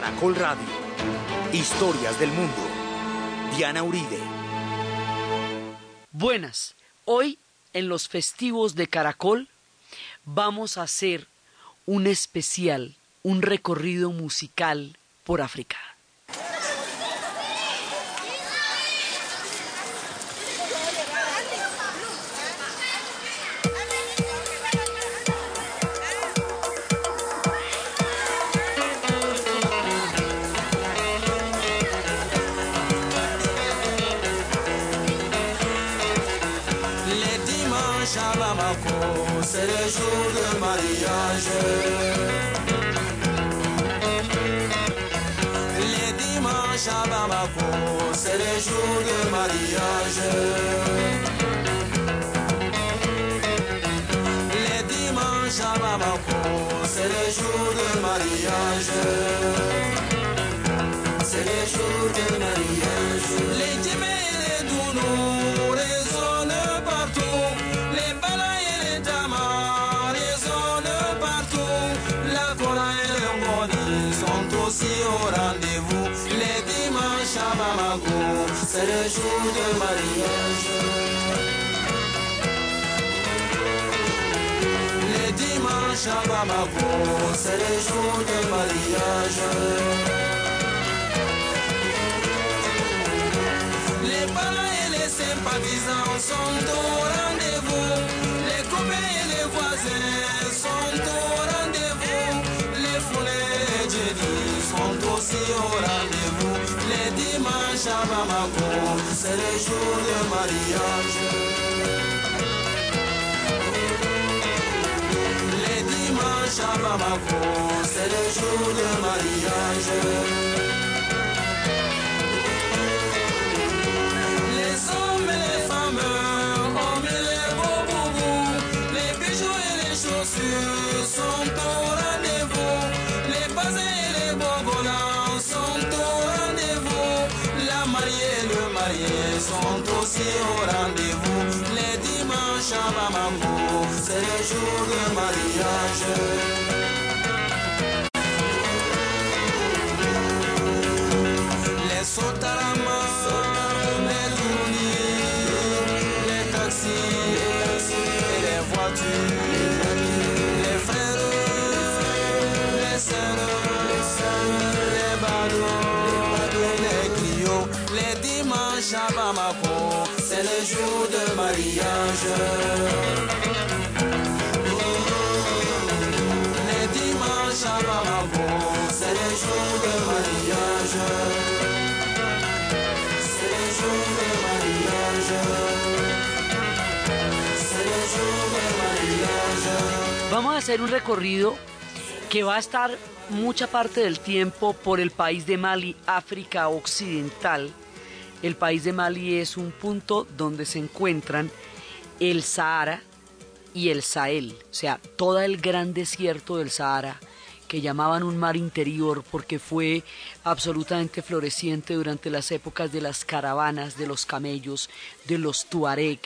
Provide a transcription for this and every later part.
Caracol Radio. Historias del mundo. Diana Uribe. Buenas. Hoy, en los festivos de Caracol, vamos a hacer un especial, un recorrido musical por África. Les dimanches à Bamako, c'est le jour de mariage. Les dimanches à Bamako, c'est le jour de mariage. C'est le jour de mariage. C'est le jour de mariage. Les dimanches à Bamako, c'est le jour de mariage. Les parents et les sympathisants sont au rendez-vous. Dimanches à Bamako, c'est le jour de mariage. Les dimanches à Bamako, c'est le jour de mariage. Mariage. Les sotarama, les dounis, les taxis les voitures, les frères, les sœurs, les badauds, les clients, les dimanches à Bamako, c'est le jour de mariage. Vamos a hacer un recorrido que va a estar mucha parte del tiempo por el país de Mali, África Occidental. El país de Mali es un punto donde se encuentran el Sahara y el Sahel, o sea, todo el gran desierto del Sahara que llamaban un mar interior porque fue absolutamente floreciente durante las épocas de las caravanas, de los camellos, de los tuareg,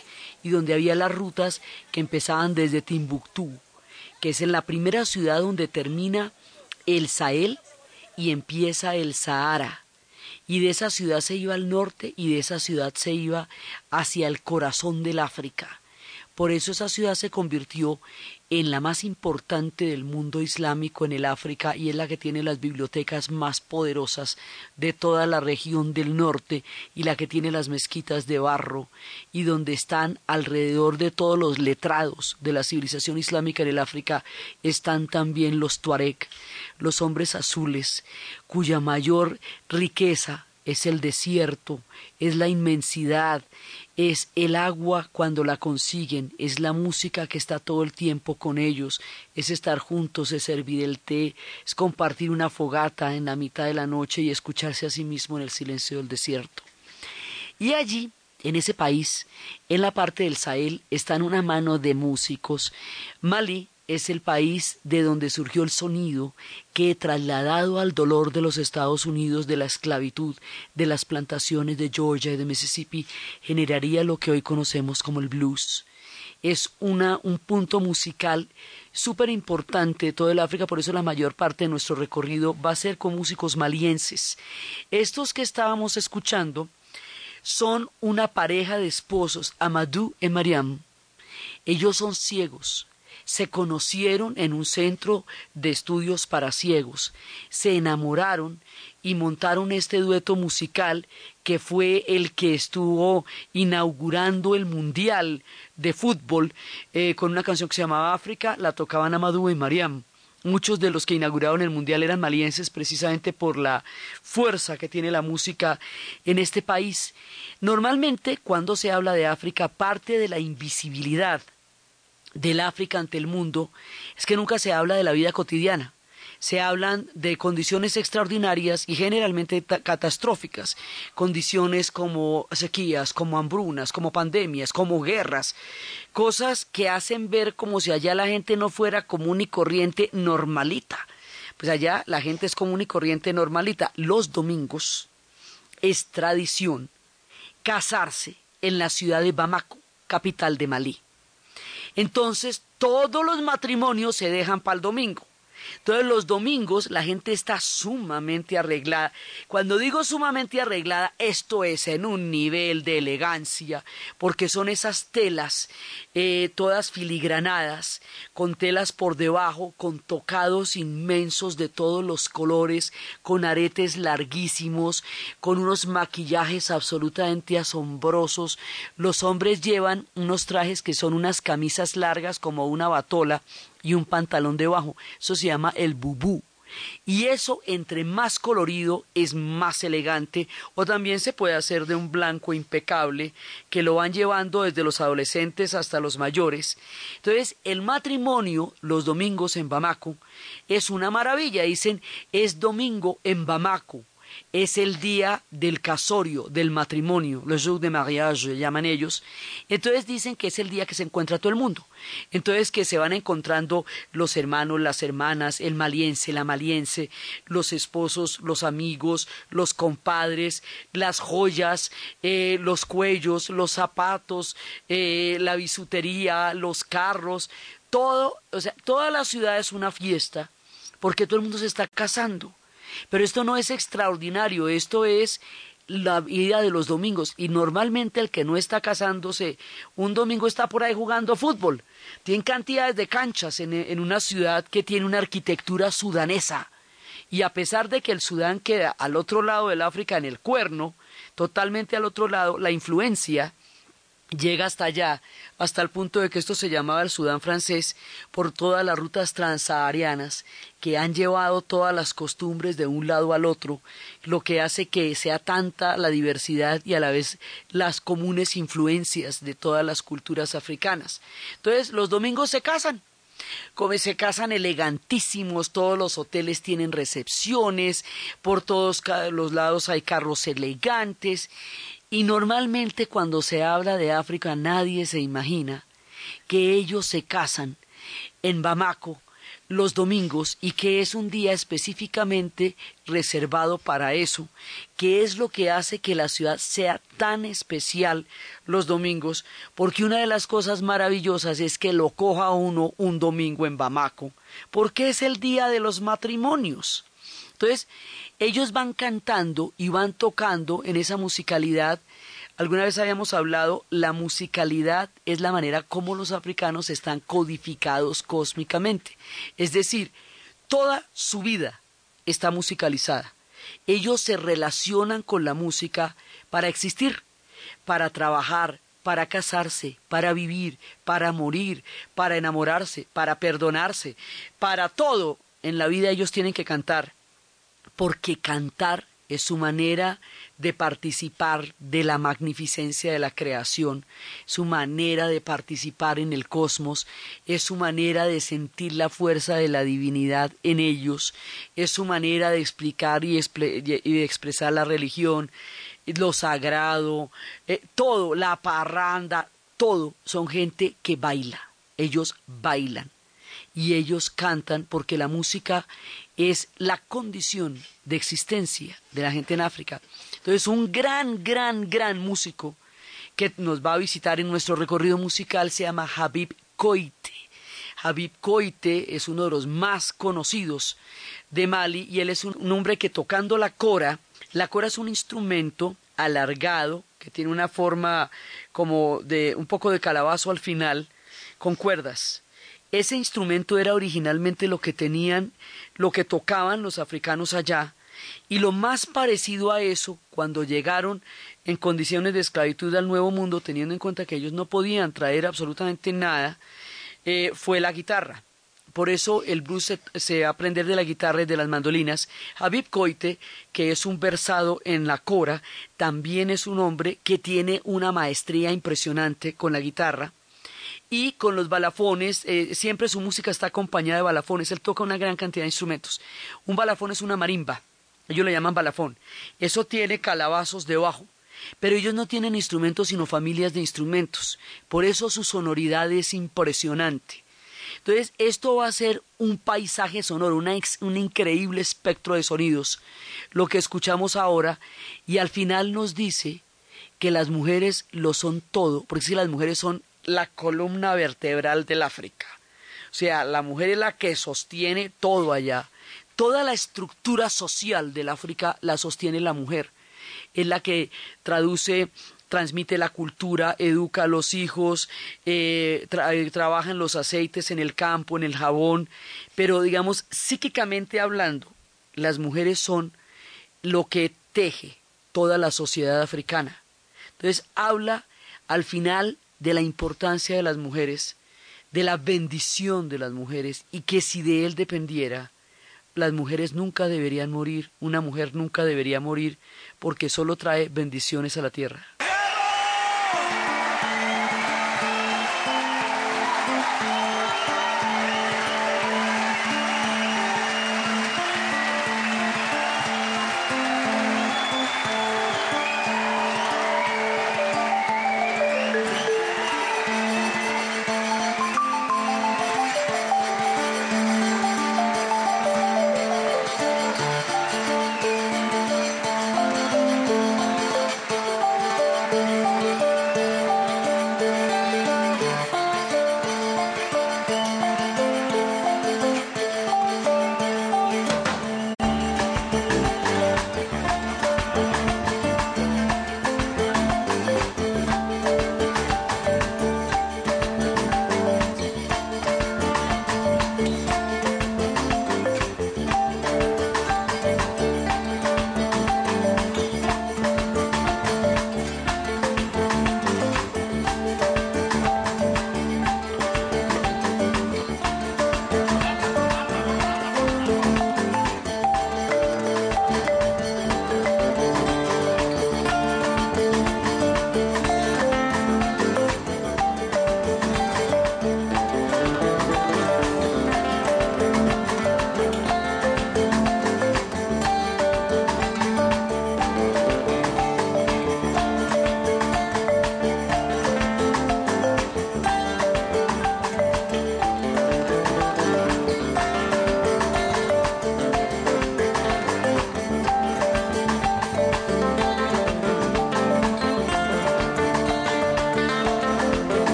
y donde había las rutas que empezaban desde Timbuktu, que es en la primera ciudad donde termina el Sahel y empieza el Sahara. Y de esa ciudad se iba al norte y de esa ciudad se iba hacia el corazón del África. Por eso esa ciudad se convirtió en la más importante del mundo islámico en el África y es la que tiene las bibliotecas más poderosas de toda la región del norte y la que tiene las mezquitas de barro y donde están alrededor de todos los letrados de la civilización islámica en el África están también los tuareg, los hombres azules, cuya mayor riqueza es el desierto, es la inmensidad, es el agua cuando la consiguen, es la música que está todo el tiempo con ellos, es estar juntos, es servir el té, es compartir una fogata en la mitad de la noche y escucharse a sí mismo en el silencio del desierto. Y allí, en ese país, en la parte del Sahel, están una mano de músicos. Mali es el país de donde surgió el sonido que, trasladado al dolor de los Estados Unidos de la esclavitud, de las plantaciones de Georgia y de Mississippi, generaría lo que hoy conocemos como el blues. Es una, un punto musical súper importante de todo el África, por eso la mayor parte de nuestro recorrido va a ser con músicos malienses. Estos que estábamos escuchando son una pareja de esposos, Amadou y Mariam. Ellos son ciegos, se conocieron en un centro de estudios para ciegos, se enamoraron y montaron este dueto musical que fue el que estuvo inaugurando el Mundial de Fútbol eh, con una canción que se llamaba África, la tocaban Amadou y Mariam. Muchos de los que inauguraron el Mundial eran malienses precisamente por la fuerza que tiene la música en este país. Normalmente, cuando se habla de África, parte de la invisibilidad del África ante el mundo es que nunca se habla de la vida cotidiana. Se hablan de condiciones extraordinarias y generalmente catastróficas, condiciones como sequías, como hambrunas, como pandemias, como guerras, cosas que hacen ver como si allá la gente no fuera común y corriente normalita. Pues allá la gente es común y corriente normalita. Los domingos es tradición casarse en la ciudad de Bamako, capital de Malí. Entonces, todos los matrimonios se dejan para el domingo. Entonces los domingos la gente está sumamente arreglada. Cuando digo sumamente arreglada, esto es en un nivel de elegancia, porque son esas telas eh, todas filigranadas, con telas por debajo, con tocados inmensos de todos los colores, con aretes larguísimos, con unos maquillajes absolutamente asombrosos. Los hombres llevan unos trajes que son unas camisas largas como una batola, y un pantalón debajo. Eso se llama el bubú. Y eso, entre más colorido, es más elegante, o también se puede hacer de un blanco impecable, que lo van llevando desde los adolescentes hasta los mayores. Entonces, el matrimonio, los domingos en Bamako, es una maravilla. Dicen, es domingo en Bamako es el día del casorio, del matrimonio, le jour de mariage llaman ellos. Entonces dicen que es el día que se encuentra todo el mundo. Entonces que se van encontrando los hermanos, las hermanas, el maliense, la maliense, los esposos, los amigos, los compadres, las joyas, eh, los cuellos, los zapatos, eh, la bisutería, los carros, todo, o sea, toda la ciudad es una fiesta porque todo el mundo se está casando. Pero esto no es extraordinario, esto es la vida de los domingos. Y normalmente el que no está casándose, un domingo está por ahí jugando fútbol. Tienen cantidades de canchas en, en una ciudad que tiene una arquitectura sudanesa. Y a pesar de que el Sudán queda al otro lado del África, en el cuerno, totalmente al otro lado, la influencia llega hasta allá, hasta el punto de que esto se llamaba el Sudán francés, por todas las rutas transsaharianas que han llevado todas las costumbres de un lado al otro, lo que hace que sea tanta la diversidad y a la vez las comunes influencias de todas las culturas africanas. Entonces, los domingos se casan, como se casan elegantísimos, todos los hoteles tienen recepciones, por todos los lados hay carros elegantes y normalmente cuando se habla de África nadie se imagina que ellos se casan en Bamako los domingos y que es un día específicamente reservado para eso, que es lo que hace que la ciudad sea tan especial los domingos, porque una de las cosas maravillosas es que lo coja uno un domingo en Bamako, porque es el día de los matrimonios. Entonces, ellos van cantando y van tocando en esa musicalidad. Alguna vez habíamos hablado, la musicalidad es la manera como los africanos están codificados cósmicamente. Es decir, toda su vida está musicalizada. Ellos se relacionan con la música para existir, para trabajar, para casarse, para vivir, para morir, para enamorarse, para perdonarse, para todo en la vida ellos tienen que cantar porque cantar es su manera de participar de la magnificencia de la creación, su manera de participar en el cosmos, es su manera de sentir la fuerza de la divinidad en ellos, es su manera de explicar y, de expresar la religión, lo sagrado, eh, todo, la parranda, todo, son gente que baila, ellos bailan y ellos cantan porque la música es la condición de existencia de la gente en África. Entonces, un gran, gran, gran músico que nos va a visitar en nuestro recorrido musical se llama Habib Koite. Habib Koite es uno de los más conocidos de Mali y él es un, hombre que tocando la cora, la cora es un instrumento alargado que tiene una forma como de un poco de calabazo al final con cuerdas. Ese instrumento era originalmente lo que tenían, lo que tocaban los africanos allá, y lo más parecido a eso, cuando llegaron en condiciones de esclavitud al Nuevo Mundo, teniendo en cuenta que ellos no podían traer absolutamente nada, eh, fue la guitarra. Por eso el blues se, se aprender de la guitarra y de las mandolinas. Habib Koite, que es un versado en la cora, también es un hombre que tiene una maestría impresionante con la guitarra y con los balafones, eh, siempre su música está acompañada de balafones, él toca una gran cantidad de instrumentos. Un balafón es una marimba, ellos le llaman balafón. Eso tiene calabazos debajo, pero ellos no tienen instrumentos sino familias de instrumentos. Por eso su sonoridad es impresionante. Entonces, esto va a ser un paisaje sonoro, una ex- un increíble espectro de sonidos, lo que escuchamos ahora, y al final nos dice que las mujeres lo son todo, porque si las mujeres son la columna vertebral del África. O sea, la mujer es la que sostiene todo allá. Toda la estructura social del África la sostiene la mujer. Es la que traduce, transmite la cultura, educa a los hijos, eh, eh, trabaja en los aceites, en el campo, en el jabón. Pero, digamos, psíquicamente hablando, las mujeres son lo que teje toda la sociedad africana. Entonces habla al final de la importancia de las mujeres, de la bendición de las mujeres y que si de él dependiera, las mujeres nunca deberían morir, una mujer nunca debería morir porque solo trae bendiciones a la tierra.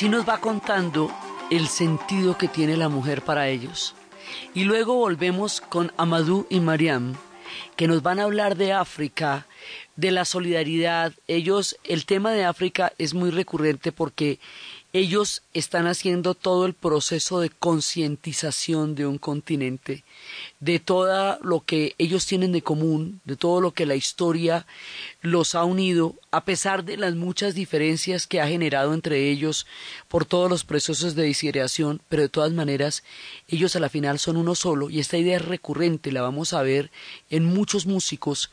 Así nos va contando el sentido que tiene la mujer para ellos. Y luego volvemos con Amadou y Mariam, que nos van a hablar de África, de la solidaridad. Ellos, el tema de África es muy recurrente porque ellos están haciendo todo el proceso de concientización de un continente, de todo lo que ellos tienen de común, de todo lo que la historia los ha unido, a pesar de las muchas diferencias que ha generado entre ellos por todos los procesos de disgregación, pero de todas maneras ellos a la final son uno solo y esta idea es recurrente, la vamos a ver en muchos músicos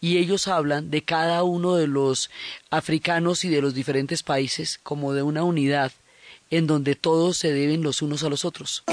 y ellos hablan de cada uno de los africanos y de los diferentes países como de una unidad en donde todos se deben los unos a los otros.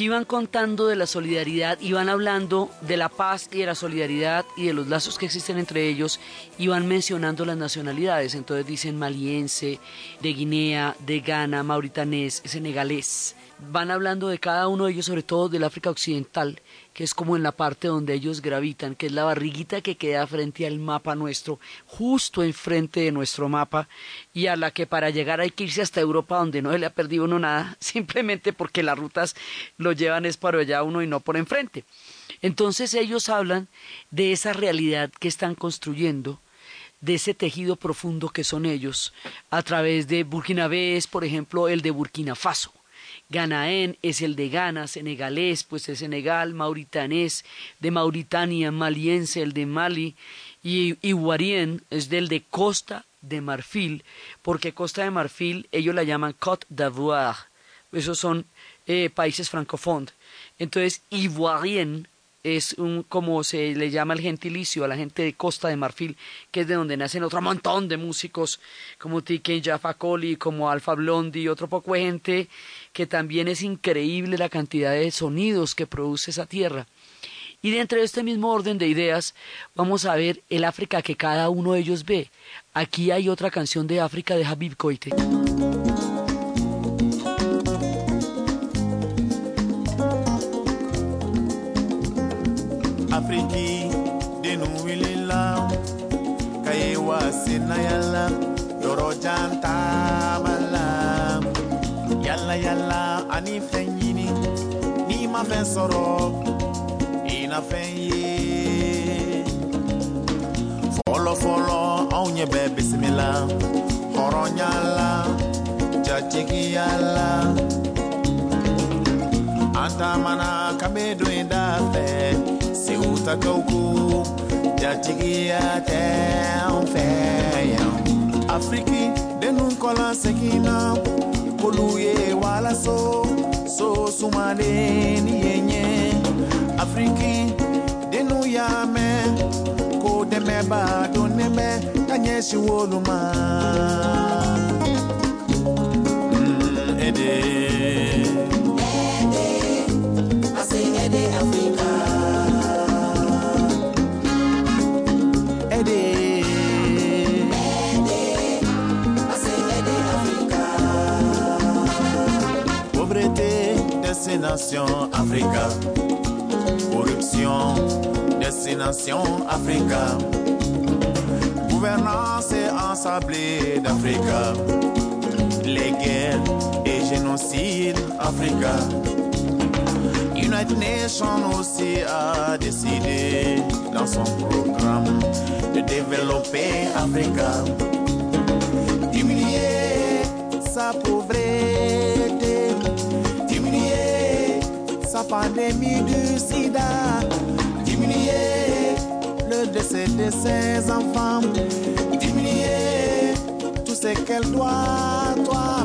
Aquí van contando de la solidaridad y hablando de la paz y de la solidaridad y de los lazos que existen entre ellos y van mencionando las nacionalidades. Entonces dicen maliense, de Guinea, de Ghana, mauritanés, senegalés. Van hablando de cada uno de ellos, sobre todo del África Occidental, que es como en la parte donde ellos gravitan, que es la barriguita que queda frente al mapa nuestro, justo enfrente de nuestro mapa, y a la que para llegar hay que irse hasta Europa donde no se le ha perdido uno nada, simplemente porque las rutas lo llevan es para allá uno y no por enfrente. Entonces ellos hablan de esa realidad que están construyendo, de ese tejido profundo que son ellos, a través de Burkinabés, por ejemplo, el de Burkina Faso. Ganaén es el de Ghana, senegalés, pues es Senegal, mauritanés, de Mauritania, maliense, el de Mali, y Iguarien es del de Costa de Marfil, porque Costa de Marfil ellos la llaman Côte d'Ivoire, esos son eh, países francófonos. Entonces, Ivoirien es un, como se le llama el gentilicio a la gente de Costa de Marfil, que es de donde nacen otro montón de músicos como Tike Jaffa Coli, como Alfa Blondi y otro poco de gente, que también es increíble la cantidad de sonidos que produce esa tierra. Y dentro de este mismo orden de ideas, vamos a ver el África que cada uno de ellos ve. Aquí hay otra canción de África de Habib Koite. Afriki denu wilila kaye wa sinayala yoro janta mala. Yalla ani ni ma fen soro ina fen ye. Folo folo onye be bismillah horonyala jachiki yalla anta mana kabe fe Seuta kauku Jatigia teon feyan Afriki denun kolan sekina koluye wala so So sumane niyenye Afriki denu ya me Ko deme ba doneme Tanye si woluma Ede destination Africa. Corruption, destination Africa. Gouvernance et ensablée d'Africa. Les guerres et génocides Africa. United Nations aussi a décidé dans son programme de développer Africa, diminuer sa pauvreté, pandémie du sida, diminuer le décès de ses enfants, diminuer tout ce qu'elle doit, toi,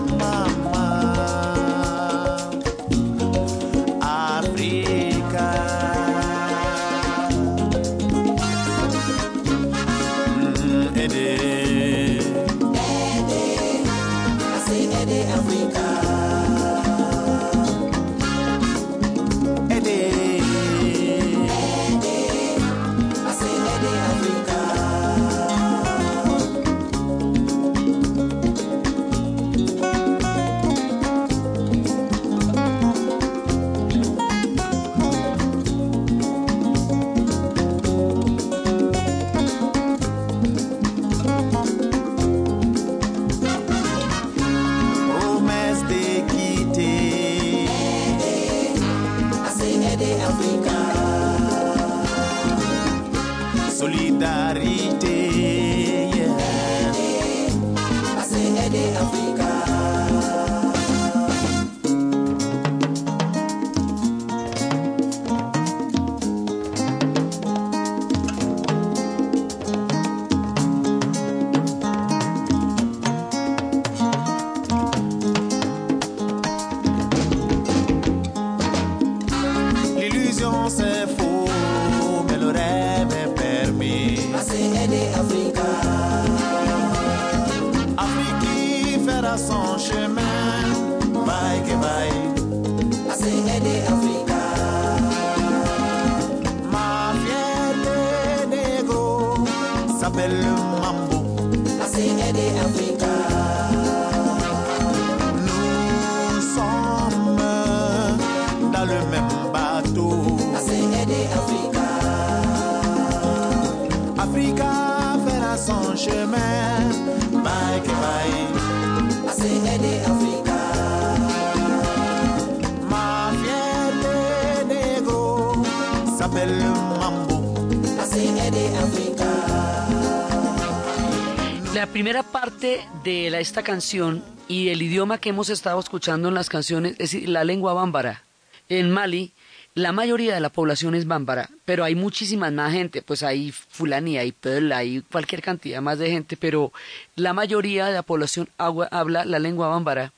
primera parte de la- esta canción y el idioma que hemos estado escuchando en las canciones es la lengua bámbara. En Mali, la mayoría de la población es bámbara, pero hay muchísima más gente, pues hay fulani, hay peul, hay cualquier cantidad más de gente, pero la mayoría de la población habla la lengua bámbara.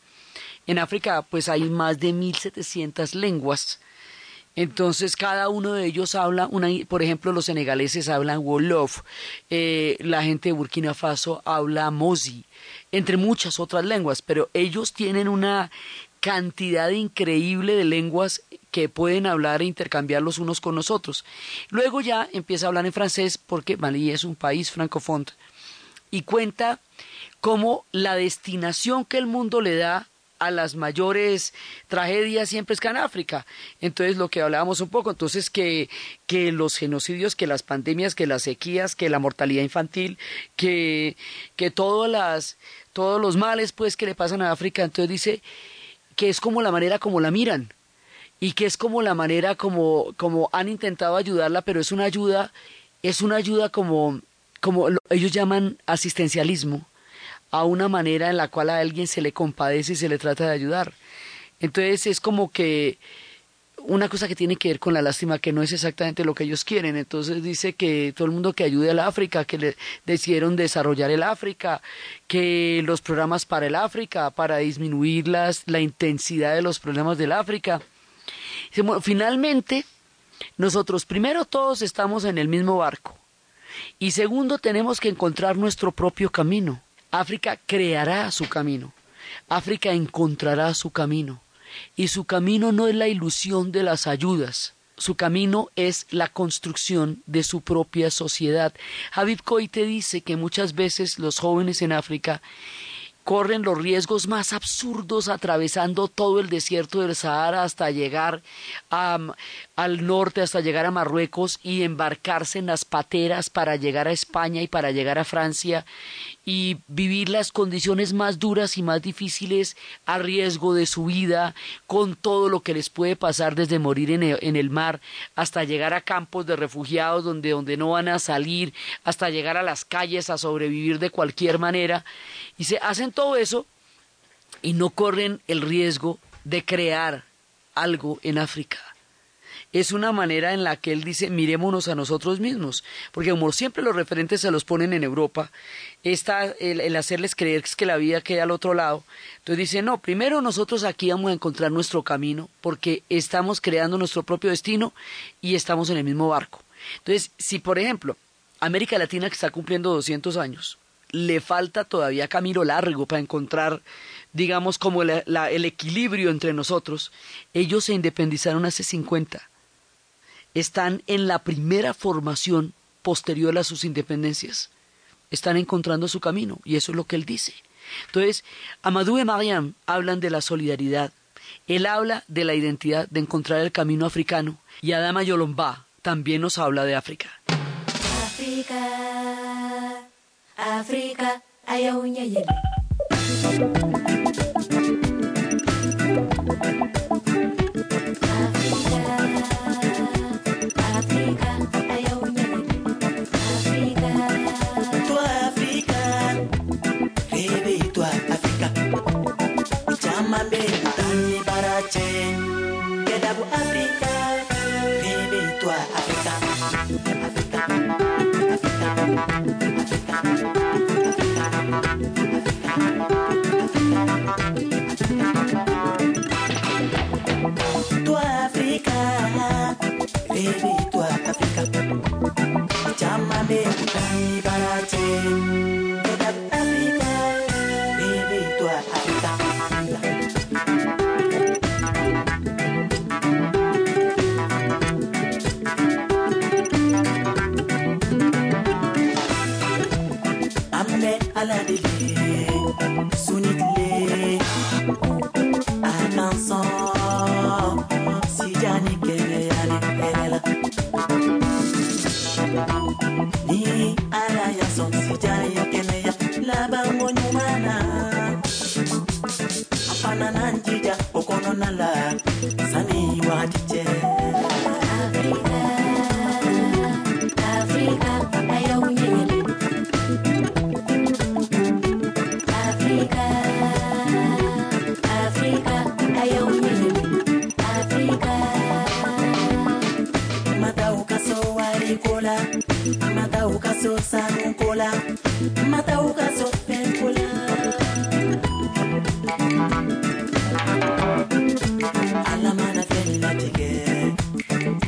En África, pues hay más de 1700 lenguas. Entonces cada uno de ellos habla una, por ejemplo, los senegaleses hablan Wolof, eh, la gente de Burkina Faso habla Mozi, entre muchas otras lenguas, pero ellos tienen una cantidad increíble de lenguas que pueden hablar e intercambiar los unos con los otros. Luego ya empieza a hablar en francés porque Mali es un país francófono y cuenta cómo la destinación que el mundo le da a las mayores tragedias siempre es África. Entonces, lo que hablábamos un poco, entonces que, que los genocidios, que las pandemias, que las sequías, que la mortalidad infantil, que, que todas las, todos los males pues que le pasan a África, entonces dice que es como la manera como la miran y que es como la manera como, como han intentado ayudarla, pero es una ayuda, es una ayuda como, como lo- ellos llaman asistencialismo, a una manera en la cual a alguien se le compadece y se le trata de ayudar. Entonces es como que una cosa que tiene que ver con la lástima que no es exactamente lo que ellos quieren. Entonces dice que todo el mundo que ayude al África, que le decidieron desarrollar el África, que los programas para el África, para disminuir las, la intensidad de los problemas del África. Finalmente, nosotros primero todos estamos en el mismo barco. Y segundo, tenemos que encontrar nuestro propio camino. África creará su camino. África encontrará su camino. Y su camino no es la ilusión de las ayudas. Su camino es la construcción de su propia sociedad. Habib Koite dice que muchas veces los jóvenes en África corren los riesgos más absurdos atravesando todo el desierto del Sahara hasta llegar a- al norte, hasta llegar a Marruecos y embarcarse en las pateras para llegar a España y para llegar a Francia y vivir las condiciones más duras y más difíciles a riesgo de su vida, con todo lo que les puede pasar desde morir en el, en el mar hasta llegar a campos de refugiados donde, donde no van a salir, hasta llegar a las calles a sobrevivir de cualquier manera. Y se hacen todo eso y no corren el riesgo de crear algo en África. Es una manera en la que él dice, mirémonos a nosotros mismos, porque como siempre los referentes se los ponen en Europa, está el, el hacerles creer que la vida queda al otro lado. Entonces dice, no, primero nosotros aquí vamos a encontrar nuestro camino, porque estamos creando nuestro propio destino y estamos en el mismo barco. Entonces, si por ejemplo, América Latina que está cumpliendo 200 años, le falta todavía camino largo para encontrar, digamos, como la- la- el equilibrio entre nosotros. Ellos se independizaron hace 50. Están en la primera formación posterior a sus independencias. Están encontrando su camino y eso es lo que él dice. Entonces, Amadou y Mariam hablan de la solidaridad. Él habla de la identidad, de encontrar el camino africano. Y Adama Yolomba también nos habla de África. África, África,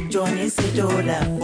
Johnny Sidola.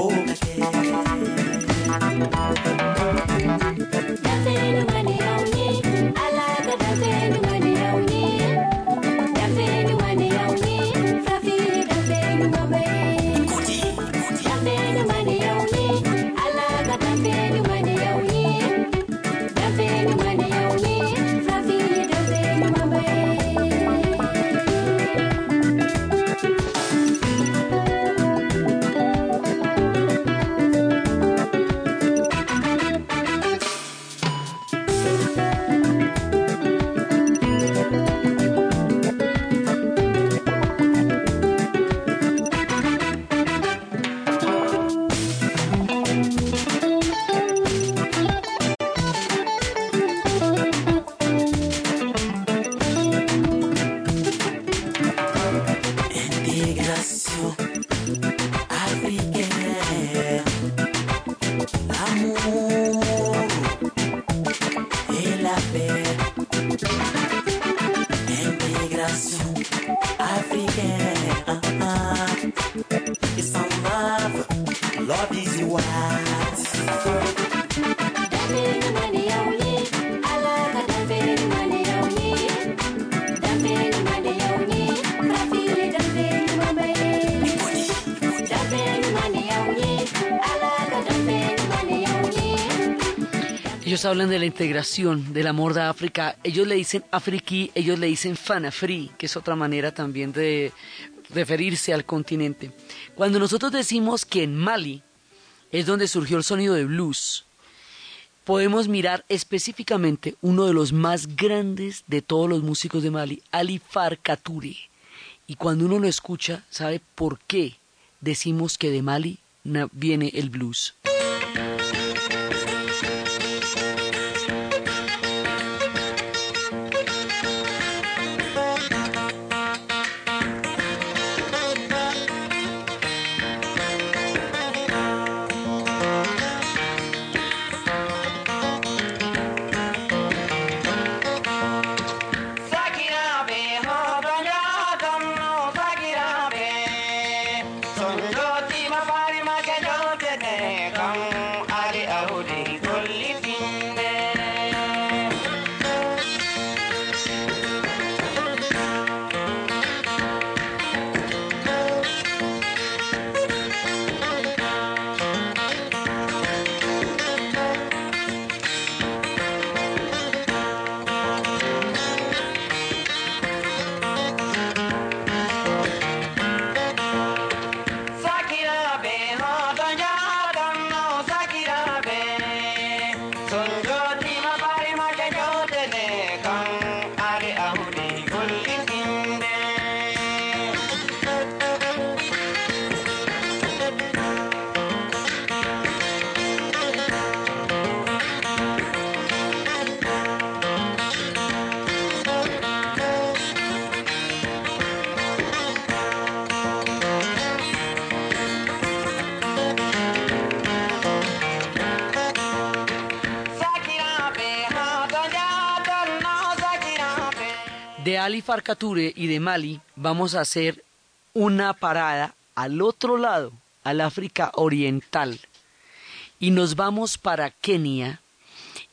Ellos hablan de la integración, del amor de África. Ellos le dicen afriquí, ellos le dicen fanafri, que es otra manera también de referirse al continente. Cuando nosotros decimos que en Mali es donde surgió el sonido de blues, podemos mirar específicamente uno de los más grandes de todos los músicos de Mali, Ali Farkaturi. Y cuando uno lo escucha, sabe por qué decimos que de Mali viene el blues. Y de Mali vamos a hacer una parada al otro lado, al África Oriental. Y nos vamos para Kenia.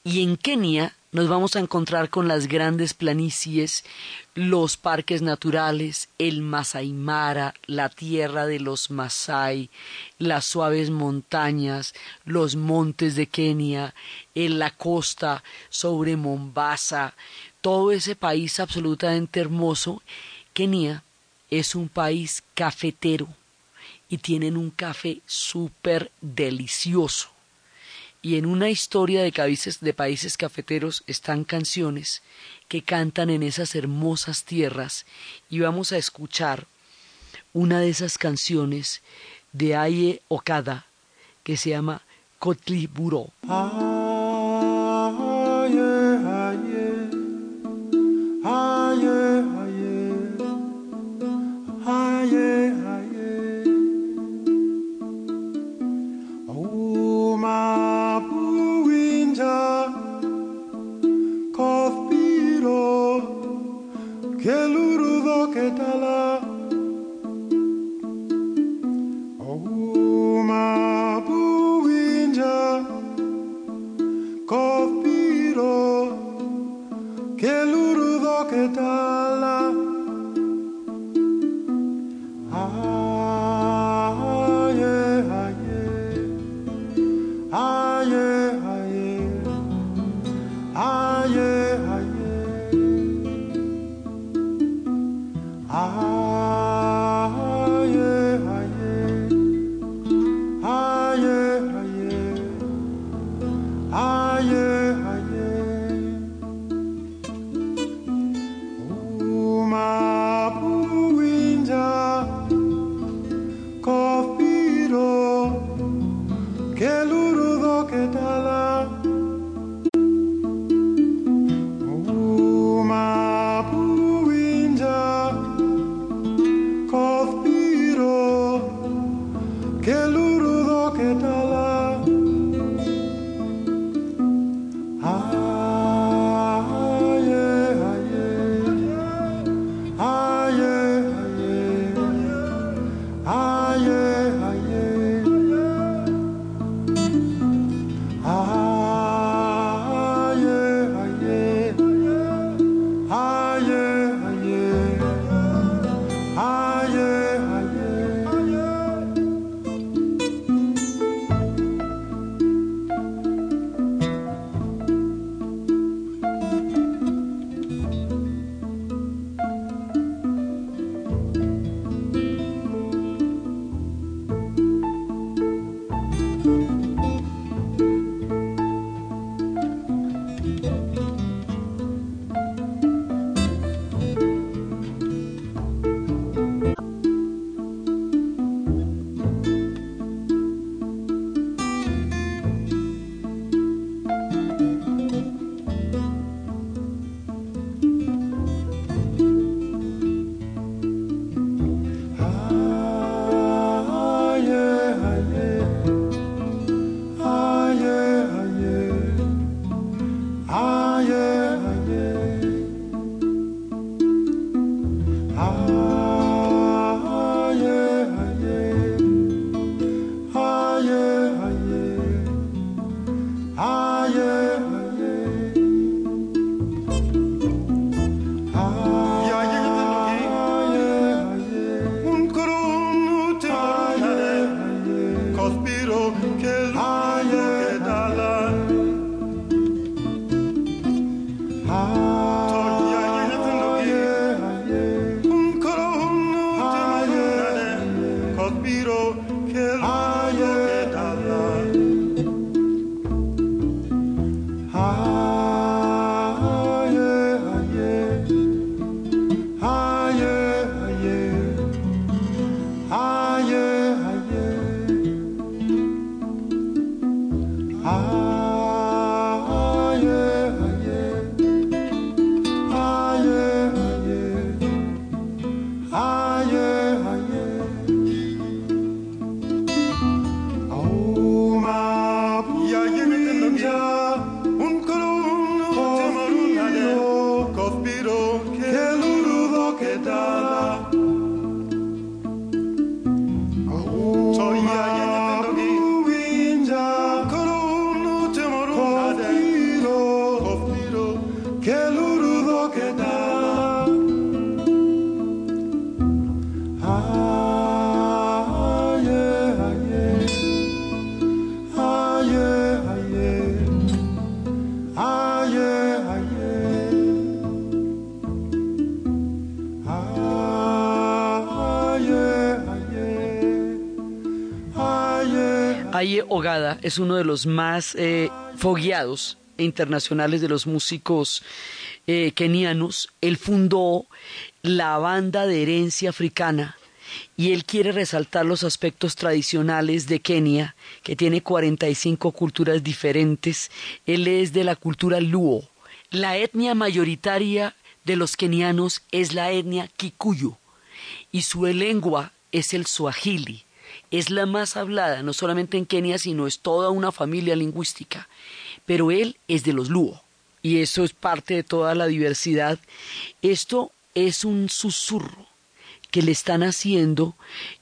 Y en Kenia nos vamos a encontrar con las grandes planicies, los parques naturales, el Masai Mara, la tierra de los Masai, las suaves montañas, los montes de Kenia, en la costa sobre Mombasa, todo ese país absolutamente hermoso. Kenia es un país cafetero y tienen un café súper delicioso y en una historia de países, de países cafeteros están canciones que cantan en esas hermosas tierras y vamos a escuchar una de esas canciones de Aye Okada que se llama Kotliburo. Maye es uno de los más eh, fogueados e internacionales de los músicos eh, kenianos. Él fundó la banda de herencia africana y él quiere resaltar los aspectos tradicionales de Kenia, que tiene 45 culturas diferentes. Él es de la cultura Luo. La etnia mayoritaria de los kenianos es la etnia Kikuyu y su lengua es el Swahili. Es la más hablada, no solamente en Kenia, sino es toda una familia lingüística. Pero él es de los Luo y eso es parte de toda la diversidad. Esto es un susurro que le están haciendo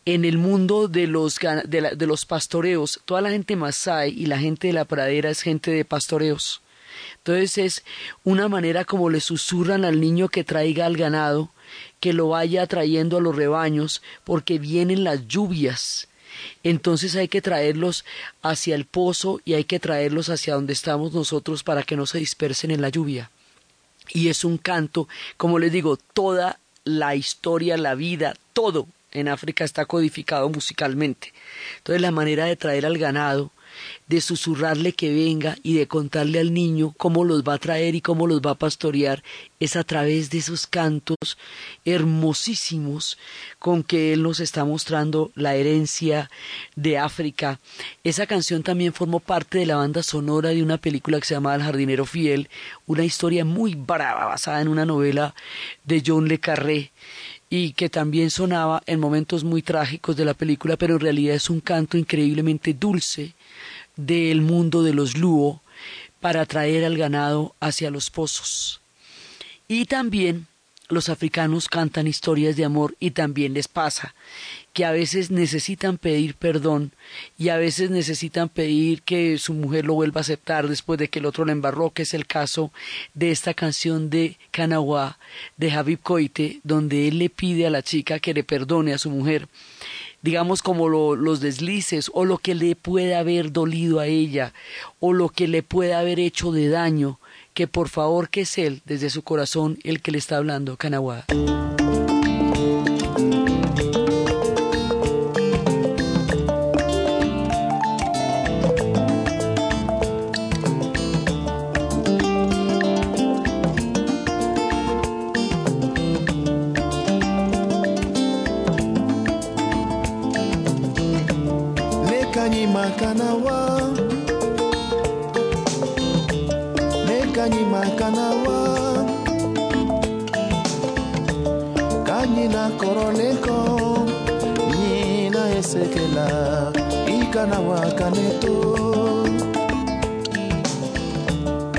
en el mundo de los, de, de los pastoreos. Toda la gente masai y la gente de la pradera es gente de pastoreos. Entonces es una manera como le susurran al niño que traiga al ganado, que lo vaya trayendo a los rebaños, porque vienen las lluvias. Entonces hay que traerlos hacia el pozo y hay que traerlos hacia donde estamos nosotros para que no se dispersen en la lluvia y es un canto, como les digo, toda la historia, la vida, todo en África está codificado musicalmente. Entonces la manera de traer al ganado, de susurrarle que venga y de contarle al niño cómo los va a traer y cómo los va a pastorear, es a través de esos cantos hermosísimos con que él nos está mostrando la herencia de África. Esa canción también formó parte de la banda sonora de una película que se llama El jardinero fiel, una historia muy brava basada en una novela de John Le Carré y que también sonaba en momentos muy trágicos de la película, pero en realidad es un canto increíblemente dulce del mundo de los Luo para traer al ganado hacia los pozos. Y también los africanos cantan historias de amor y también les pasa que a veces necesitan pedir perdón y a veces necesitan pedir que su mujer lo vuelva a aceptar después de que el otro le embarró, que es el caso de esta canción de Kanawa de Habib Koite, donde él le pide a la chica que le perdone a su mujer digamos como lo- los deslices o lo que le pueda haber dolido a ella o lo que le pueda haber hecho de daño, que por favor que es él desde su corazón el que le está hablando, Kanawa.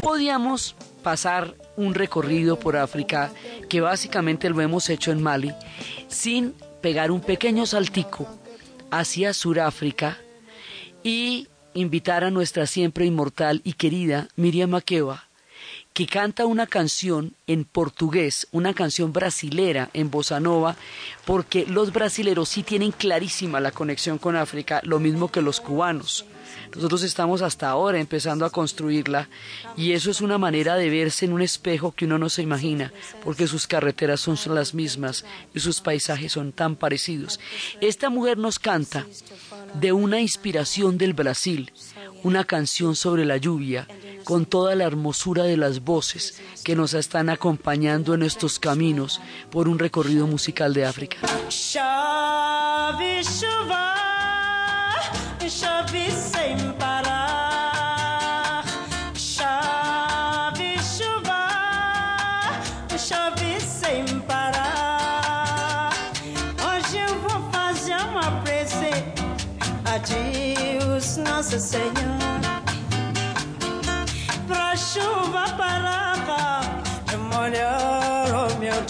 Podíamos pasar un recorrido por África, que básicamente lo hemos hecho en Mali, sin pegar un pequeño saltico hacia Suráfrica y invitar a nuestra siempre inmortal y querida Miriam Makeba, que canta una canción en portugués, una canción brasilera en bossa nova, porque los brasileros sí tienen clarísima la conexión con África, lo mismo que los cubanos. Nosotros estamos hasta ahora empezando a construirla y eso es una manera de verse en un espejo que uno no se imagina, porque sus carreteras son las mismas y sus paisajes son tan parecidos. Esta mujer nos canta de una inspiración del Brasil, una canción sobre la lluvia, con toda la hermosura de las voces que nos están acompañando en estos caminos por un recorrido musical de África. Chove chuva,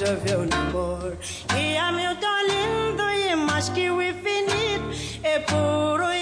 molhar o meu teu amor. E meu tão lindo e mais que o infinito é puro e